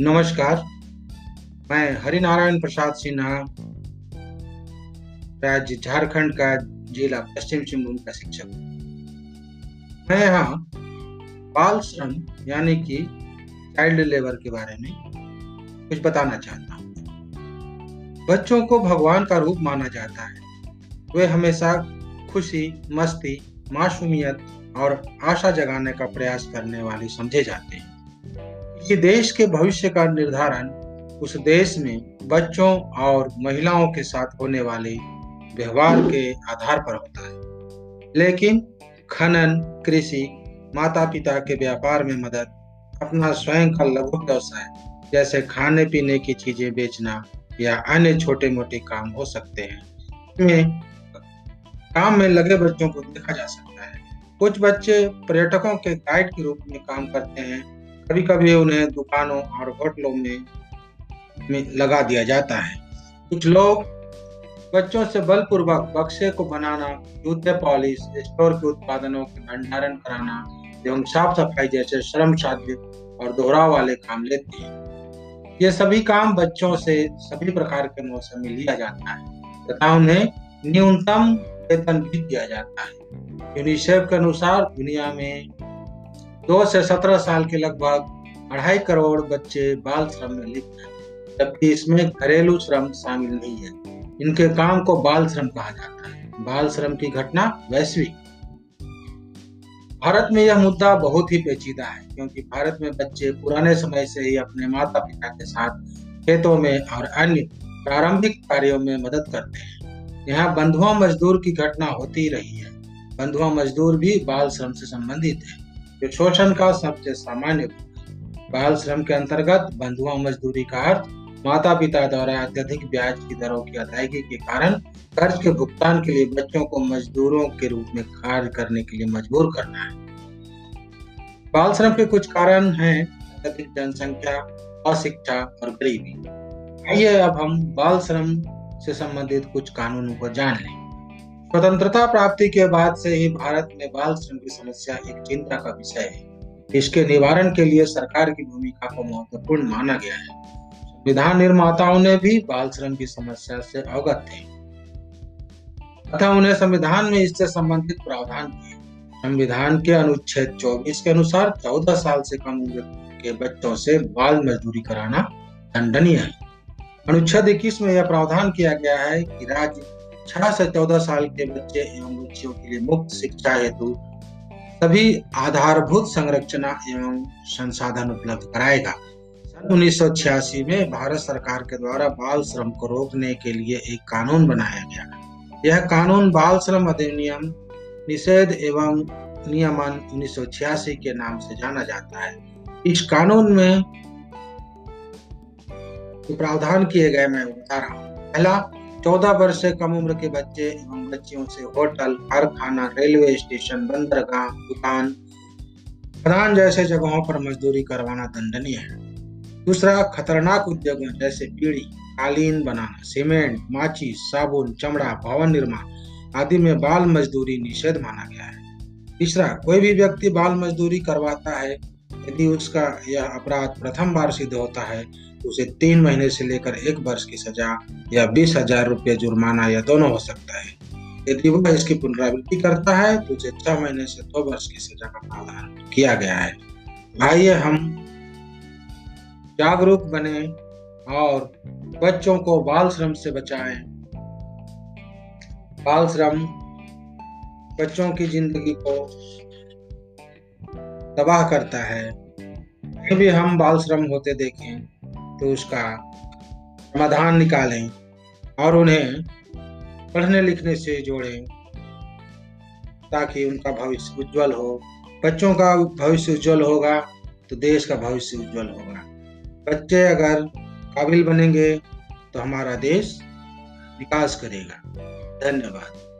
नमस्कार। मैं हरिनारायण प्रसाद सिन्हा, राज्य झारखंड का जिला पश्चिम सिंहभूम का शिक्षक। मैं यहाँ बाल श्रम, यानी कि चाइल्ड लेबर के बारे में कुछ बताना चाहता हूँ। बच्चों को भगवान का रूप माना जाता है। वे हमेशा खुशी, मस्ती, मासूमियत और आशा जगाने का प्रयास करने वाले समझे जाते हैं। ये देश के भविष्य का निर्धारण उस देश में बच्चों और महिलाओं के साथ होने वाले व्यवहार के आधार पर होता है। लेकिन खनन, कृषि माता पिता के व्यापार में मदद, अपना स्वयं का लघु व्यवसाय, जैसे खाने पीने की चीज़ें बेचना या अन्य छोटे मोटे काम हो सकते हैं। इसमें काम में लगे बच्चों को देखा जा सकता है। कुछ बच्चे पर्यटकों के गाइड के रूप में काम करते हैं कभी कभी उन्हें दुकानों और होटलों में, में लगा दिया जाता है। कुछ लोग बच्चों से बलपूर्वक बक्से को बनाना जूते पॉलिश स्टोर के उत्पादनों के भंडारण कराना एवं साफ़ सफ़ाई जैसे श्रम साध्य और दोहराव वाले काम लेते हैं। ये सभी काम बच्चों से सभी प्रकार के मौसम में लिया जाता है तथा उन्हें न्यूनतम वेतन भी दिया जाता है। यूनिसेफ के अनुसार दुनिया में दो से सत्रह साल के लगभग अढ़ाई करोड़ बच्चे बाल श्रम में लिप्त हैं, जबकि इसमें घरेलू श्रम शामिल नहीं है। इनके काम को बाल श्रम कहा जाता है। बाल श्रम की घटना वैश्विक। भारत में यह मुद्दा बहुत ही पेचीदा है, क्योंकि भारत में बच्चे पुराने समय से ही अपने माता पिता के साथ खेतों में और अन्य प्रारंभिक कार्यों में मदद करते हैं। यहाँ बंधुआ मजदूर की घटना होती रही है। बंधुआ मजदूर भी बाल श्रम से संबंधित है। जो शोषण का सबसे सामान्य बाल श्रम के अंतर्गत बंधुआ मजदूरी का अर्थ माता पिता द्वारा अत्यधिक ब्याज की दरों की अदायगी के कारण कर्ज के भुगतान के लिए बच्चों को मजदूरों के रूप में कार्य करने के लिए मजबूर करना है। बाल श्रम के कुछ कारण हैं, अत्यधिक जनसंख्या, अशिक्षा और गरीबी। आइए अब हम बाल श्रम से संबंधित कुछ कानूनों को जान लें। स्वतंत्रता प्राप्ति के बाद से ही भारत में बाल श्रम की समस्या एक चिंता का विषय है। इसके निवारण के लिए सरकार की भूमिका को महत्वपूर्ण माना गया है। संविधान निर्माताओं ने भी बाल श्रम की समस्या से अवगत थे। तथा उन्हें संविधान में इससे संबंधित प्रावधान किए। संविधान के अनुच्छेद 24 के अनुसार 14 साल से कम उम्र के बच्चों से बाल मजदूरी कराना दंडनीय है। अनुच्छेद 21 में यह प्रावधान किया गया है कि राज्य छह से चौदह साल के बच्चे एवं बच्चियों के लिए मुफ़्त शिक्षा हेतु सभी आधारभूत संरचना एवं संसाधन उपलब्ध कराएगा। सन उन्नीस में भारत सरकार के द्वारा बाल श्रम को रोकने के लिए एक कानून बनाया गया। यह कानून बाल श्रम अधिनियम, निषेध एवं नियमन उन्नीस सौ छियासी के नाम से जाना जाता है। इस कानून में प्रावधान किए गए, मैं बता रहा हूँ। पहला चौदह वर्ष से कम उम्र के बच्चे एवं बच्चियों से होटल, कारखाना, रेलवे स्टेशन, बंदरगाह, दुकान, खदान जैसे जगहों पर मजदूरी करवाना दंडनीय है। दूसरा, खतरनाक उद्योगों जैसे बीड़ी कालीन बनाना, सीमेंट, माची, साबुन, चमड़ा, भवन निर्माण आदि में बाल मजदूरी निषेध माना गया है। तीसरा, कोई भी व्यक्ति बाल मजदूरी करवाता है यदि उसका यह अपराध प्रथम बार सिद्ध होता है तो उसे तीन महीने से लेकर एक वर्ष की सजा या बीस हज़ार रुपये जुर्माना या दोनों हो सकता है। यदि वह इसकी पुनरावृत्ति करता है तो उसे छह महीने से दो वर्ष की सजा का प्रावधान किया गया है। आइए हम जागरूक बने और बच्चों को बाल श्रम से बचाएँ। बाल श्रम बच्चों की ज़िंदगी को तबाह करता है। फिर भी हम बाल श्रम होते देखें तो उसका समाधान निकालें और उन्हें पढ़ने लिखने से जोड़ें ताकि उनका भविष्य उज्जवल हो। बच्चों का भविष्य उज्जवल होगा तो देश का भविष्य उज्जवल होगा। बच्चे अगर काबिल बनेंगे तो हमारा देश विकास करेगा। धन्यवाद।